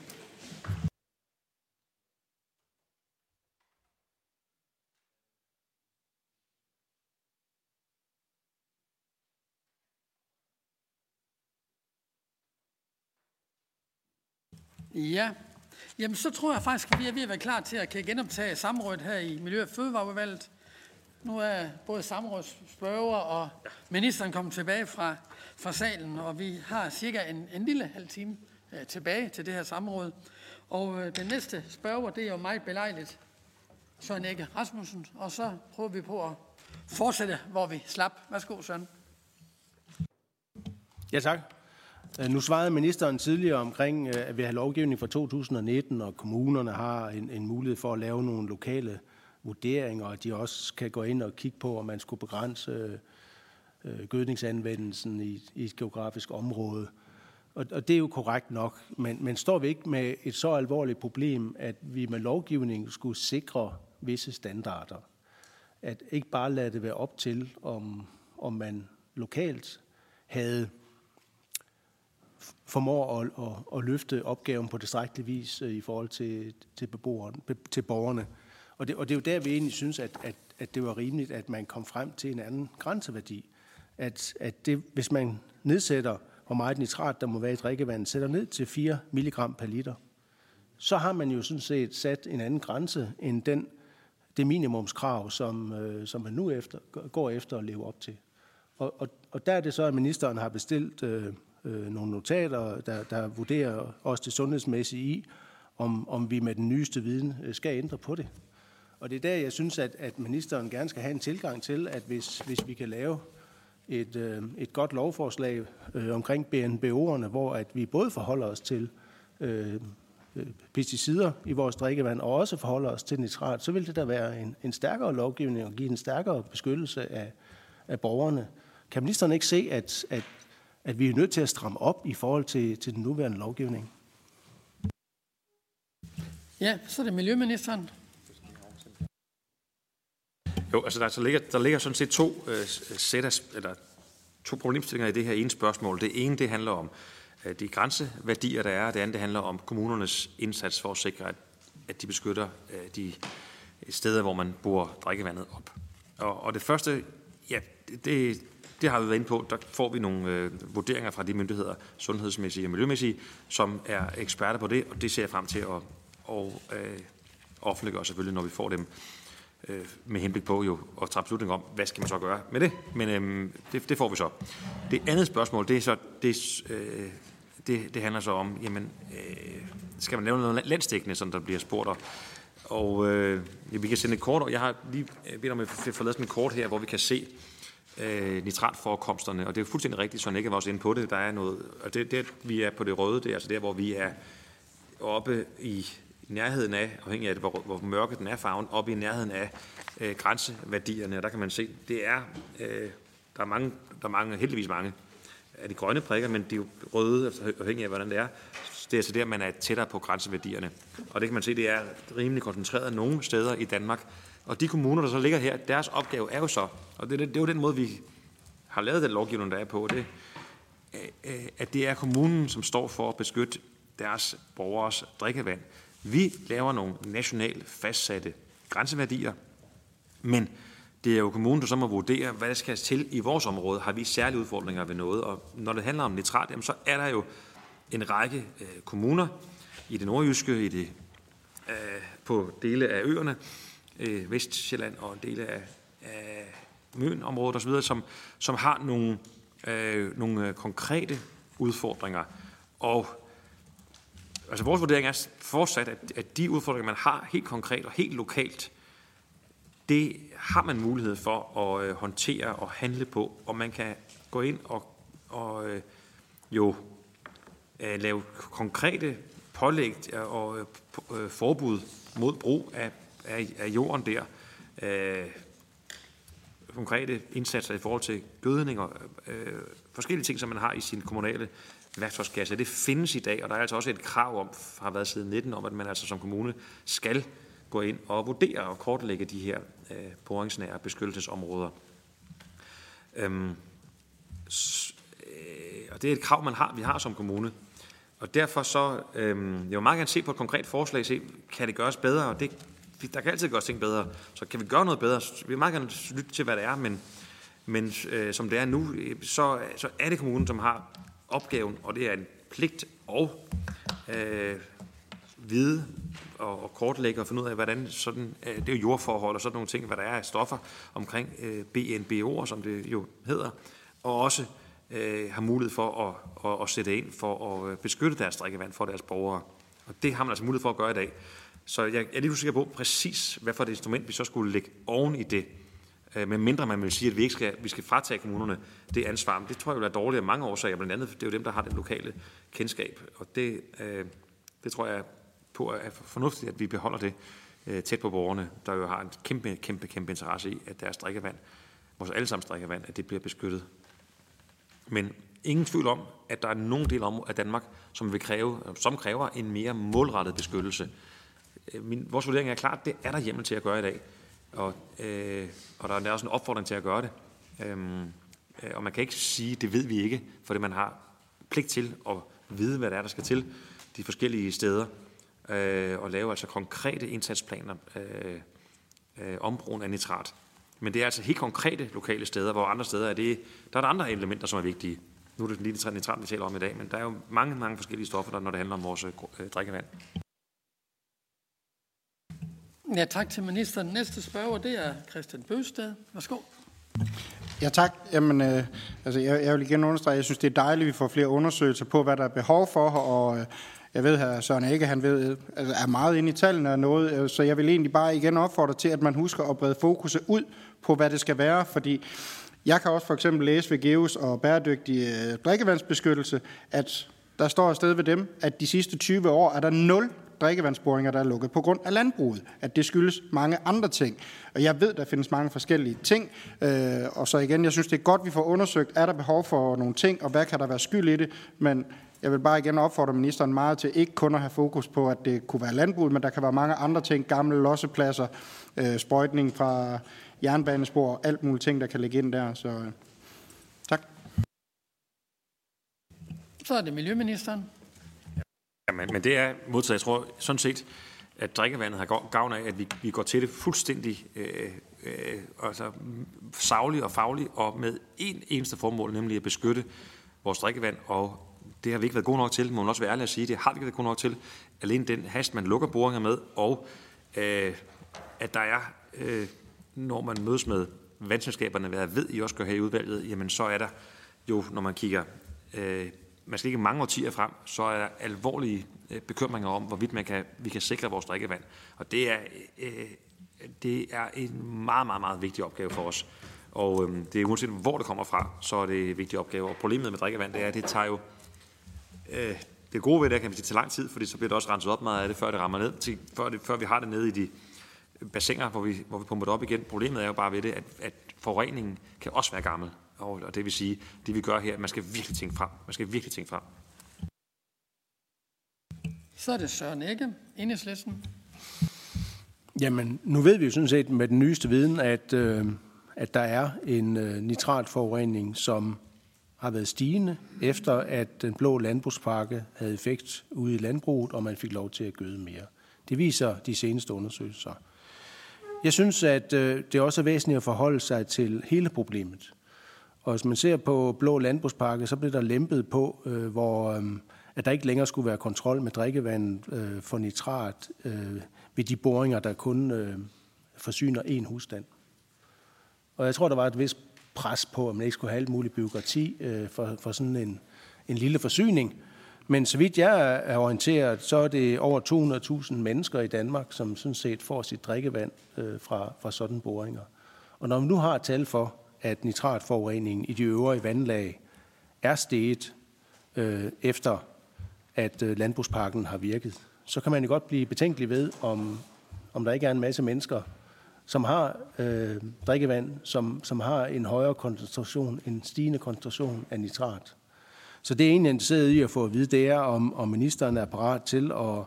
Ja, jamen så tror jeg faktisk, at vi er ved at være klar til at kan genoptage samrådet her i Miljø- og Fødevareudvalget. Nu er både samrådsspørger og ministeren kommet tilbage fra, fra salen, og vi har cirka en, en lille halv time øh, tilbage til det her samråd. Og øh, den næste spørger, det er jo meget belejligt, Søren Ikke Rasmussen, og så prøver vi på at fortsætte, hvor vi slap. Værsgo, Søren. Ja, tak. Øh, nu svarede ministeren tidligere omkring, øh, at vi har lovgivning fra 2019, og kommunerne har en, en mulighed for at lave nogle lokale vurderinger, og de også kan gå ind og kigge på, om man skulle begrænse øh, øh, gødningsanvendelsen i, i et geografisk område. Og, og det er jo korrekt nok, men, men står vi ikke med et så alvorligt problem, at vi med lovgivning skulle sikre visse standarder? At ikke bare lade det være op til, om, om man lokalt havde formår at, at, at løfte opgaven på tilstrækkelig vis øh, i forhold til, til, beboerne, til borgerne. Og det, og det er jo der, vi egentlig synes, at, at, at det var rimeligt, at man kom frem til en anden grænseværdi. At, at det, hvis man nedsætter, hvor meget nitrat der må være i drikkevandet, sætter ned til 4 mg per liter, så har man jo sådan set sat en anden grænse end den, det minimumskrav, som, øh, som man nu efter, går efter at leve op til. Og, og, og der er det så, at ministeren har bestilt øh, øh, nogle notater, der, der vurderer også det sundhedsmæssige i, om, om vi med den nyeste viden øh, skal ændre på det. Og det er der, jeg synes, at, at ministeren gerne skal have en tilgang til, at hvis, hvis vi kan lave et, øh, et godt lovforslag øh, omkring BNBO'erne, hvor at vi både forholder os til øh, øh, pesticider i vores drikkevand, og også forholder os til nitrat, så vil det da være en, en stærkere lovgivning og give en stærkere beskyttelse af, af borgerne. Kan ministeren ikke se, at, at, at vi er nødt til at stramme op i forhold til, til den nuværende lovgivning? Ja, så er det Miljøministeren. Jo, altså der, der, ligger, der ligger sådan set to øh, sæt af, eller to problemstillinger i det her ene spørgsmål. Det ene, det handler om øh, de grænseværdier, der er, og det andet, det handler om kommunernes indsats for at sikre, at, at de beskytter øh, de steder, hvor man bruger drikkevandet op. Og, og det første, ja, det, det har vi været inde på. Der får vi nogle øh, vurderinger fra de myndigheder, sundhedsmæssige og miljømæssige, som er eksperter på det, og det ser jeg frem til at og, øh, offentliggøre selvfølgelig, når vi får dem øh, med henblik på jo at træffe beslutning om, hvad skal man så gøre med det. Men øh, det, det får vi så. Det andet spørgsmål, det er så, det, øh, det, det handler så om, jamen, øh, skal man lave noget landstækkende, som der bliver spurgt om. Og øh, ja, vi kan sende et kort, og jeg har lige bedt om at få lavet sådan et kort her, hvor vi kan se øh, Øh, nitratforekomsterne, og det er fuldstændig rigtigt, så ikke var også inde på det, der er noget, og det, det, vi er på det røde, det er altså der, hvor vi er oppe i nærheden af, afhængig af, hvor, hvor mørke den er farven, oppe i nærheden af øh, grænseværdierne. Og der kan man se, det er, øh, der er mange, der er mange, heldigvis mange af de grønne prikker, men de er jo røde, altså afhængig af, hvordan det er. Det er altså der, man er tættere på grænseværdierne. Og det kan man se, det er rimelig koncentreret nogle steder i Danmark. Og de kommuner, der så ligger her, deres opgave er jo så, og det, det, det er jo den måde, vi har lavet den lovgivning, der er på, det, øh, at det er kommunen, som står for at beskytte deres borgers drikkevand. Vi laver nogle nationalt fastsatte grænseværdier, men det er jo kommunen, der så må vurdere, hvad der skal til i vores område. Har vi særlige udfordringer ved noget? Og når det handler om nitrat, jamen, så er der jo en række øh, kommuner i det nordjyske, i det, øh, på dele af øerne, øh, Vestjylland og en dele af, af Møn-området osv., som, som har nogle, øh, nogle øh, konkrete udfordringer. Og altså vores vurdering er fortsat, at, at de udfordringer, man har helt konkret og helt lokalt, det har man mulighed for at øh, håndtere og handle på, og man kan gå ind og, og øh, jo Øh, lave konkrete pålæg øh, og øh, forbud mod brug af, af, af jorden der. Øh, konkrete indsatser i forhold til gødning og øh, forskellige ting, som man har i sin kommunale værktøjskasse. Det findes i dag, og der er altså også et krav om, har været siden 19, om at man altså som kommune skal gå ind og vurdere og kortlægge de her øh, boringsnære beskyttelsesområder. Øhm, øh, og det er et krav, man har, vi har som kommune. Og derfor så, øh, jeg vil meget gerne se på et konkret forslag, se, kan det gøres bedre, og det, der kan altid gøres ting bedre, så kan vi gøre noget bedre. Vi vil meget gerne lytte til, hvad det er, men, men øh, som det er nu, så, så er det kommunen, som har opgaven, og det er en pligt og øh, vide og, og kortlægge og finde ud af, hvordan sådan, øh, det er jo jordforhold og sådan nogle ting, hvad der er af stoffer omkring øh, BNBO'er, som det jo hedder, og også øh, har mulighed for at, at, at sætte ind for at øh, beskytte deres drikkevand for deres borgere. Og det har man altså mulighed for at gøre i dag. Så jeg er lige usikker på præcis, hvad for et instrument vi så skulle lægge oven i det. Øh, men mindre man vil sige, at vi ikke skal, vi skal fratage kommunerne det ansvar. Men det tror jeg vil være dårligt af mange årsager. Blandt andet, det er jo dem, der har det lokale kendskab. Og det, øh, det tror jeg på er fornuftigt, at vi beholder det øh, tæt på borgerne, der jo har en kæmpe, kæmpe, kæmpe interesse i, at deres drikkevand, vores allesammens drikkevand, at det bliver beskyttet. Men ingen tvivl om, at der er nogen del af Danmark, som, vil kræve, som kræver en mere målrettet beskyttelse. Øh, min, vores vurdering er klart, det er der hjemmel til at gøre i dag. Og, øh, og der er også en opfordring til at gøre det. Øhm, øh, og man kan ikke sige, det ved vi ikke, fordi man har pligt til at vide, hvad der er, der skal til de forskellige steder øh, og lave altså konkrete indsatsplaner øh, øh, om brugen af nitrat. Men det er altså helt konkrete lokale steder, hvor andre steder er det, der er der andre elementer, som er vigtige. Nu er det lige nitrat, vi taler om i dag, men der er jo mange, mange forskellige stoffer, der, når det handler om vores øh, drikkevand. Ja, tak til ministeren. Næste spørger, det er Christian Bøsted. Værsgo. Ja, tak. Jamen, øh, altså, jeg, jeg vil igen understrege, jeg synes, det er dejligt, at vi får flere undersøgelser på, hvad der er behov for, og øh, jeg ved, at Søren Ikke han ved, altså, er meget inde i tallene og noget, øh, så jeg vil egentlig bare igen opfordre til, at man husker at brede fokuset ud på, hvad det skal være, fordi jeg kan også for eksempel læse ved Geos og bæredygtig øh, drikkevandsbeskyttelse, at der står afsted ved dem, at de sidste 20 år er der 0 drikkevandsboringer, der er lukket på grund af landbruget. At det skyldes mange andre ting. Og jeg ved, der findes mange forskellige ting. Øh, og så igen, jeg synes, det er godt, vi får undersøgt, er der behov for nogle ting, og hvad kan der være skyld i det. Men jeg vil bare igen opfordre ministeren meget til ikke kun at have fokus på, at det kunne være landbruget, men der kan være mange andre ting, gamle lossepladser, øh, sprøjtning fra jernbanespor, alt muligt ting, der kan ligge ind der. Så øh, tak. Så er det Miljøministeren. Ja, men, men det er modtaget. Jeg tror sådan set, at drikkevandet har gavn af, at vi, vi går til det fuldstændig øh, øh, altså, savligt og fagligt, og med en eneste formål, nemlig at beskytte vores drikkevand og det har vi ikke været gode nok til, må man også være ærlig at sige. Det har vi ikke været gode nok til. Alene den hast, man lukker boringer med, og øh, at der er, øh, når man mødes med vandselskaberne, hvad jeg ved, I også gør her i udvalget, jamen så er der jo, når man kigger, øh, man skal ikke mange årtier frem, så er der alvorlige øh, bekymringer om, hvorvidt man kan, vi kan sikre vores drikkevand. Og det er, øh, det er en meget, meget, meget vigtig opgave for os. Og øh, det er uanset hvor det kommer fra, så er det en vigtig opgave. Og problemet med drikkevand, det er, at det tager jo Øh, det gode ved det er, kan vi sige, til lang tid, fordi så bliver det også renset op meget af det, før det rammer ned, til, før, det, før vi har det nede i de bassiner, hvor vi, hvor vi pumper det op igen. Problemet er jo bare ved det, at, at forureningen kan også være gammel. Og, og det vil sige, det vi gør her, man skal virkelig tænke frem. Man skal virkelig tænke frem. Så er det Søren Ikke, Enhedslisten. Jamen, nu ved vi jo sådan set med den nyeste viden, at, øh, at der er en øh, nitratforurening, som har været stigende, efter at den blå landbrugspakke havde effekt ude i landbruget, og man fik lov til at gøde mere. Det viser de seneste undersøgelser. Jeg synes, at øh, det også er væsentligt at forholde sig til hele problemet. Og hvis man ser på Blå Landbrugspakke, så blev der lempet på, øh, hvor øh, at der ikke længere skulle være kontrol med drikkevand øh, for nitrat øh, ved de boringer, der kun øh, forsyner én husstand. Og jeg tror, der var et vist pres på, at man ikke skulle have alt muligt byråkrati øh, for, for sådan en, en lille forsyning. Men så vidt jeg er orienteret, så er det over 200.000 mennesker i Danmark, som sådan set får sit drikkevand øh, fra, fra sådan boringer. Og når man nu har tal for, at nitratforureningen i de øvrige vandlag er steget øh, efter, at øh, landbrugsparken har virket, så kan man jo godt blive betænkelig ved, om, om der ikke er en masse mennesker, som har øh, drikkevand, som, som har en højere koncentration, en stigende koncentration af nitrat. Så det er egentlig interesseret i at få at vide, det er, om, om ministeren er parat til at,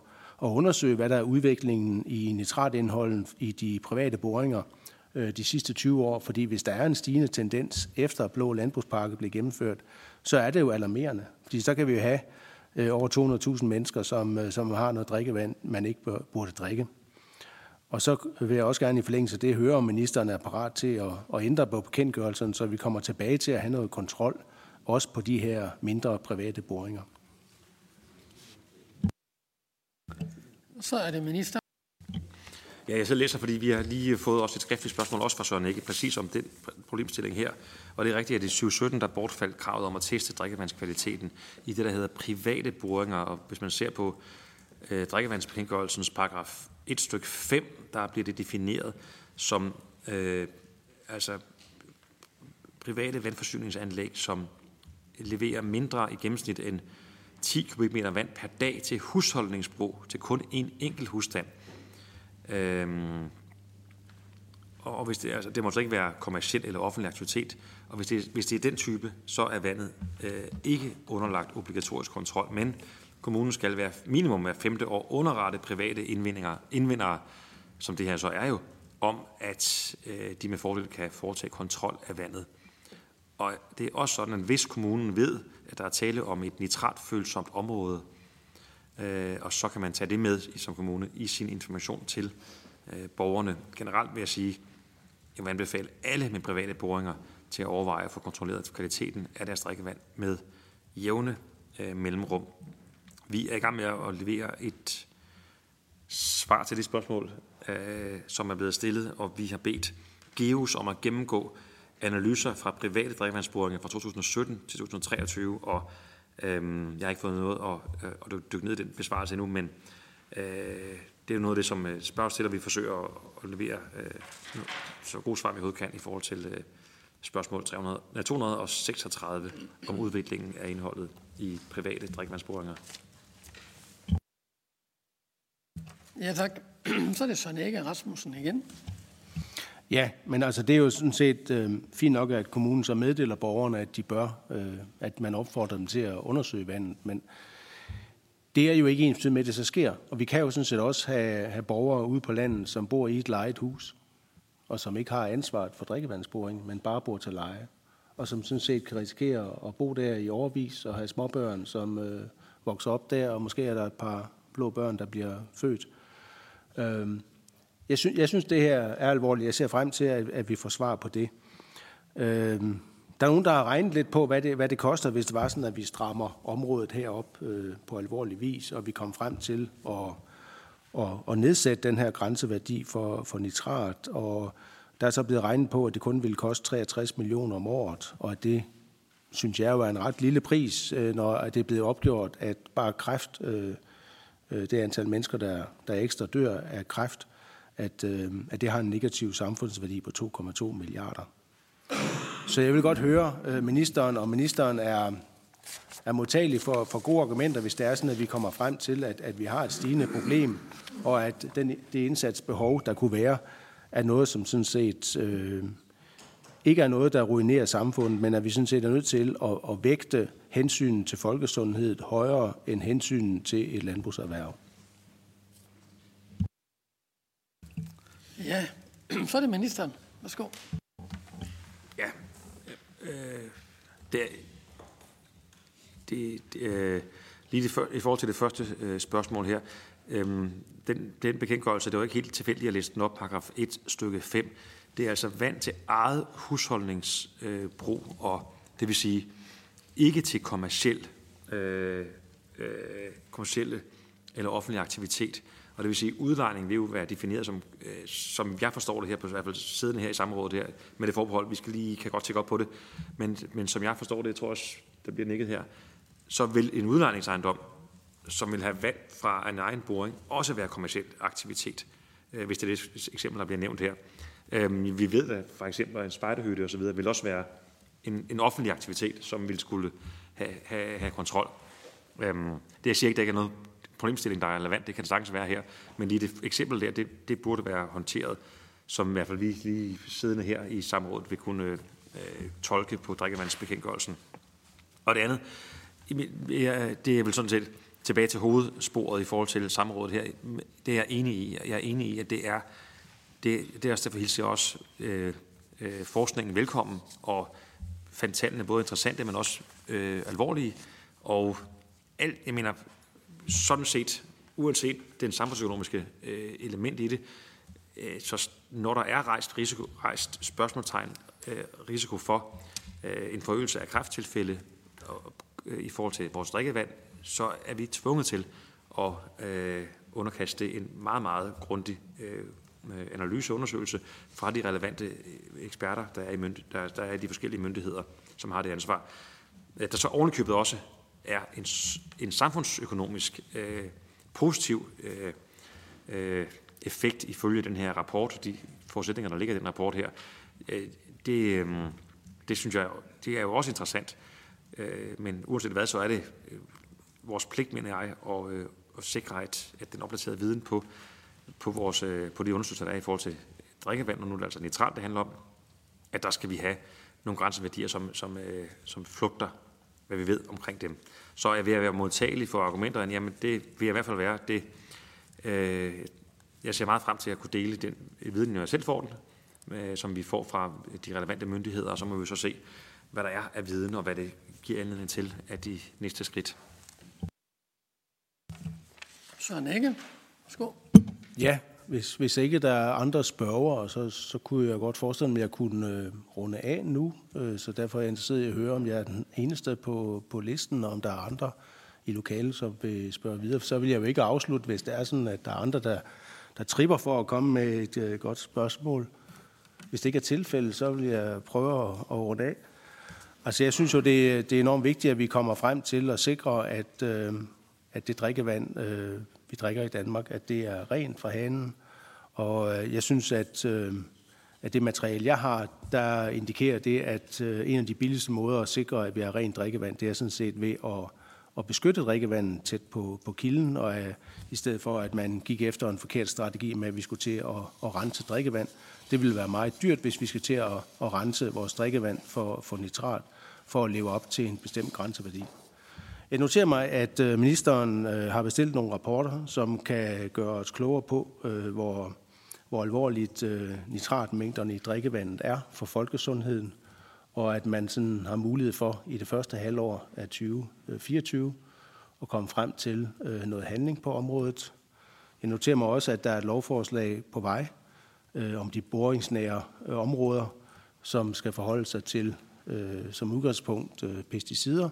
at undersøge, hvad der er udviklingen i nitratindholden i de private boringer øh, de sidste 20 år. Fordi hvis der er en stigende tendens efter Blå Landbrugspakke blev gennemført, så er det jo alarmerende. Fordi så kan vi jo have øh, over 200.000 mennesker, som, øh, som har noget drikkevand, man ikke burde drikke. Og så vil jeg også gerne i forlængelse af det høre, om ministeren er parat til at, at ændre på bekendtgørelsen, så vi kommer tilbage til at have noget kontrol, også på de her mindre private boringer. Så er det minister. Ja, jeg så læser, fordi vi har lige fået også et skriftligt spørgsmål, også fra Søren Ikke, præcis om den problemstilling her. Og det er rigtigt, at i 2017, der bortfaldt kravet om at teste drikkevandskvaliteten i det, der hedder private boringer. Og hvis man ser på øh, drikkevandsbekendtgørelsens paragraf 1 stykke 5, der bliver det defineret som øh, altså private vandforsyningsanlæg, som leverer mindre i gennemsnit end 10 kubikmeter vand per dag til husholdningsbrug til kun en enkelt husstand. Øhm, og hvis det, altså, det må så ikke være kommersiel eller offentlig aktivitet. Og hvis det, hvis det er den type, så er vandet øh, ikke underlagt obligatorisk kontrol. Men kommunen skal være minimum hver femte år underrette private indvindere, indvindere, som det her så er jo, om at øh, de med fordel kan foretage kontrol af vandet. Og det er også sådan, at hvis kommunen ved, at der er tale om et nitratfølsomt område, øh, og så kan man tage det med som kommune i sin information til øh, borgerne. Generelt vil jeg sige, jeg vil anbefale alle med private boringer til at overveje at få kontrolleret kvaliteten af deres drikkevand med jævne øh, mellemrum. Vi er i gang med at levere et svar til det spørgsmål, øh, som er blevet stillet, og vi har bedt GEOS om at gennemgå analyser fra private drikkevandsboringer fra 2017 til 2023, og øhm, jeg har ikke fået noget at, øh, at dykke ned i den besvarelse endnu, men øh, det er jo noget af det, som øh, spørges til, og vi forsøger at, at levere øh, så gode svar, vi overhovedet kan i forhold til øh, spørgsmål 300, nej, 236 om udviklingen af indholdet i private drikkevandsboringer. Ja, tak. (clears throat) Så er det Søren Ege Rasmussen igen. Ja, men altså det er jo sådan set øh, fint nok, at kommunen så meddeler borgerne, at de bør, øh, at man opfordrer dem til at undersøge vandet, men det er jo ikke ens med, at det så sker. Og vi kan jo sådan set også have, have borgere ude på landet, som bor i et lejet hus, og som ikke har ansvaret for drikkevandsboring, men bare bor til leje, og som sådan set kan risikere at bo der i overvis og have småbørn, som øh, vokser op der, og måske er der et par blå børn, der bliver født. Øh, jeg, synes, jeg synes, det her er alvorligt. Jeg ser frem til, at, at vi får svar på det. Øh, der er nogen, der har regnet lidt på, hvad det, hvad det koster, hvis det var sådan, at vi strammer området herop øh, på alvorlig vis, og vi kommer frem til at, at, at nedsætte den her grænseværdi for, for nitrat. Og der er så blevet regnet på, at det kun ville koste 63 millioner om året, og at det synes jeg jo er en ret lille pris, øh, når det er blevet opgjort, at bare kræft, øh, øh, det antal mennesker, der, der ekstra dør af kræft, at, øh, at det har en negativ samfundsværdi på 2,2 milliarder. Så jeg vil godt høre øh, ministeren, om ministeren er, er modtagelig for, for gode argumenter, hvis det er sådan, at vi kommer frem til, at, at vi har et stigende problem, og at den, det indsatsbehov, der kunne være, er noget, som sådan set øh, ikke er noget, der ruinerer samfundet, men at vi sådan set er nødt til at, at vægte hensynet til folkesundhed højere end hensynet til et landbrugserhverv. Ja, (clears throat) så er det ministeren. Værsgo. Ja, øh, øh det, det, øh, lige det, i forhold til det første øh, spørgsmål her, Øhm, den, den bekendtgørelse, det var ikke helt tilfældigt at læse den op, paragraf 1 stykke 5. Det er altså vand til eget husholdningsbrug, øh, og det vil sige ikke til kommersiel, øh, øh, kommersielle eller offentlig aktivitet. Og det vil sige, at udlejning vil jo være defineret som, øh, som jeg forstår det her, på i hvert fald siddende her i samrådet her, med det forbehold, vi skal lige, kan godt tjekke op på det, men, men som jeg forstår det, jeg tror også, der bliver nikket her, så vil en udlejningsejendom, som vil have vand fra en egen boring, også være kommersiel aktivitet, øh, hvis det er det eksempel, der bliver nævnt her. Øh, vi ved, at for eksempel en spejderhytte osv. vil også være en, en offentlig aktivitet, som vil skulle have, have, have kontrol. Øh, det jeg siger ikke, der ikke er noget problemstilling, der er relevant. Det kan det sagtens være her. Men lige det eksempel der, det, det burde være håndteret, som i hvert fald vi lige siddende her i samrådet vil kunne øh, tolke på drikkevandsbekendtgørelsen. Og det andet, det er vel sådan set tilbage til hovedsporet i forhold til samrådet her. Det er jeg enig i. Jeg er enig i, at det er, det, det er også derfor hilser jeg også øh, øh, forskningen velkommen, og fandt tallene både interessante, men også øh, alvorlige. Og alt, jeg mener, sådan set, uanset den samfundsøkonomiske øh, element i det, øh, så når der er rejst, risiko, rejst spørgsmålstegn, øh, risiko for øh, en forøgelse af kræfttilfælde øh, i forhold til vores drikkevand, så er vi tvunget til at øh, underkaste en meget, meget grundig øh, øh analyse og undersøgelse fra de relevante øh, eksperter, der er, i mynd- der, der er i de forskellige myndigheder, som har det ansvar. Øh, der så ovenikøbet også er en, en samfundsøkonomisk øh, positiv øh, øh, effekt ifølge den her rapport, de forudsætninger, der ligger i den rapport her, øh, det, øh, det synes jeg, det er jo også interessant. Øh, men uanset hvad, så er det øh, vores pligt, mener jeg, at, øh, at sikre, at, at den opdaterede viden på, på, vores, øh, på de undersøgelser, der er i forhold til drikkevand, og nu er det altså nitrat, det handler om, at der skal vi have nogle grænseværdier, som, som, øh, som flugter hvad vi ved omkring dem. Så er jeg ved at være modtagelig for argumenter, jamen det vil jeg i hvert fald være. Det, øh, jeg ser meget frem til at kunne dele den viden, jeg selv får den, øh, som vi får fra de relevante myndigheder, og så må vi så se, hvad der er af viden, og hvad det giver anledning til af de næste skridt. Søren Ikke, værsgo. Ja, hvis, hvis ikke der er andre spørgere, så, så kunne jeg godt forestille mig, at jeg kunne øh, runde af nu. Øh, så derfor er jeg interesseret i at høre, om jeg er den eneste på, på listen, og om der er andre i lokalet, som vil spørge videre. Så vil jeg jo ikke afslutte, hvis det er sådan, at der er andre, der, der tripper for at komme med et øh, godt spørgsmål. Hvis det ikke er tilfældet, så vil jeg prøve at, at runde af. Altså jeg synes jo, det, det er enormt vigtigt, at vi kommer frem til at sikre, at, øh, at det drikkevand, øh, vi drikker i Danmark, at det er rent fra hanen. Og øh, jeg synes, at, øh, at det materiale, jeg har, der indikerer det, at øh, en af de billigste måder at sikre, at vi har rent drikkevand, det er sådan set ved at, at beskytte drikkevandet tæt på, på kilden, og i stedet for, at man gik efter en forkert strategi med, at vi skulle til at, at rense drikkevand. Det ville være meget dyrt, hvis vi skal til at, at rense vores drikkevand for, for nitrat, for at leve op til en bestemt grænseværdi. Jeg noterer mig, at øh, ministeren øh, har bestilt nogle rapporter, som kan gøre os klogere på, øh, hvor, hvor alvorligt nitratmængderne i drikkevandet er for folkesundheden, og at man sådan har mulighed for i det første halvår af 2024 at komme frem til noget handling på området. Jeg noterer mig også, at der er et lovforslag på vej om de boringsnære områder, som skal forholde sig til som udgangspunkt pesticider,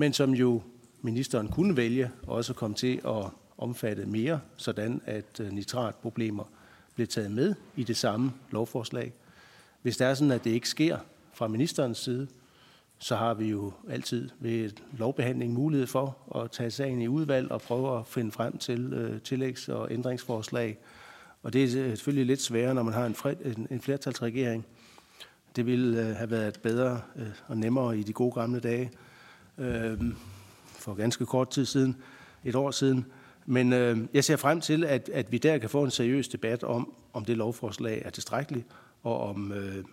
men som jo ministeren kunne vælge også komme til at omfatte mere, sådan at øh, nitratproblemer blev taget med i det samme lovforslag. Hvis det er sådan, at det ikke sker fra ministerens side, så har vi jo altid ved lovbehandling mulighed for at tage sagen i udvalg og prøve at finde frem til øh, tillægs- og ændringsforslag. Og det er øh, selvfølgelig lidt sværere, når man har en, en, en flertalsregering. Det ville øh, have været bedre øh, og nemmere i de gode gamle dage, øh, for ganske kort tid siden, et år siden. Men øh, jeg ser frem til, at, at vi der kan få en seriøs debat om, om det lovforslag er tilstrækkeligt, og om øh,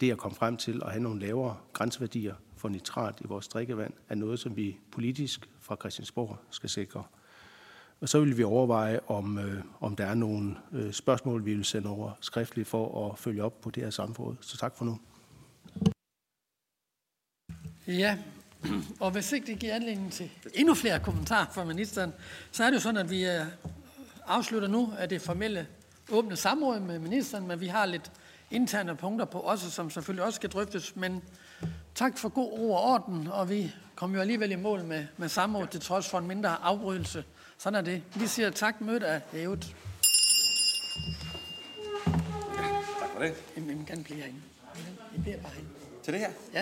det at komme frem til at have nogle lavere grænseværdier for nitrat i vores drikkevand, er noget, som vi politisk fra Christiansborg skal sikre. Og så vil vi overveje, om, øh, om der er nogle øh, spørgsmål, vi vil sende over skriftligt for at følge op på det her samråd. Så tak for nu. Ja, og hvis ikke det giver anledning til endnu flere kommentarer fra ministeren, så er det jo sådan, at vi er afslutter nu af det formelle åbne samråd med ministeren, men vi har lidt interne punkter på også, som selvfølgelig også skal drøftes. Men tak for god ro og orden, og vi kom jo alligevel i mål med, med samråd til trods for en mindre afbrydelse. Sådan er det. Vi siger tak, mødet er hævet. Tak for det. Jamen, gerne blive herinde. I bliver bare herinde. Til det her? Ja.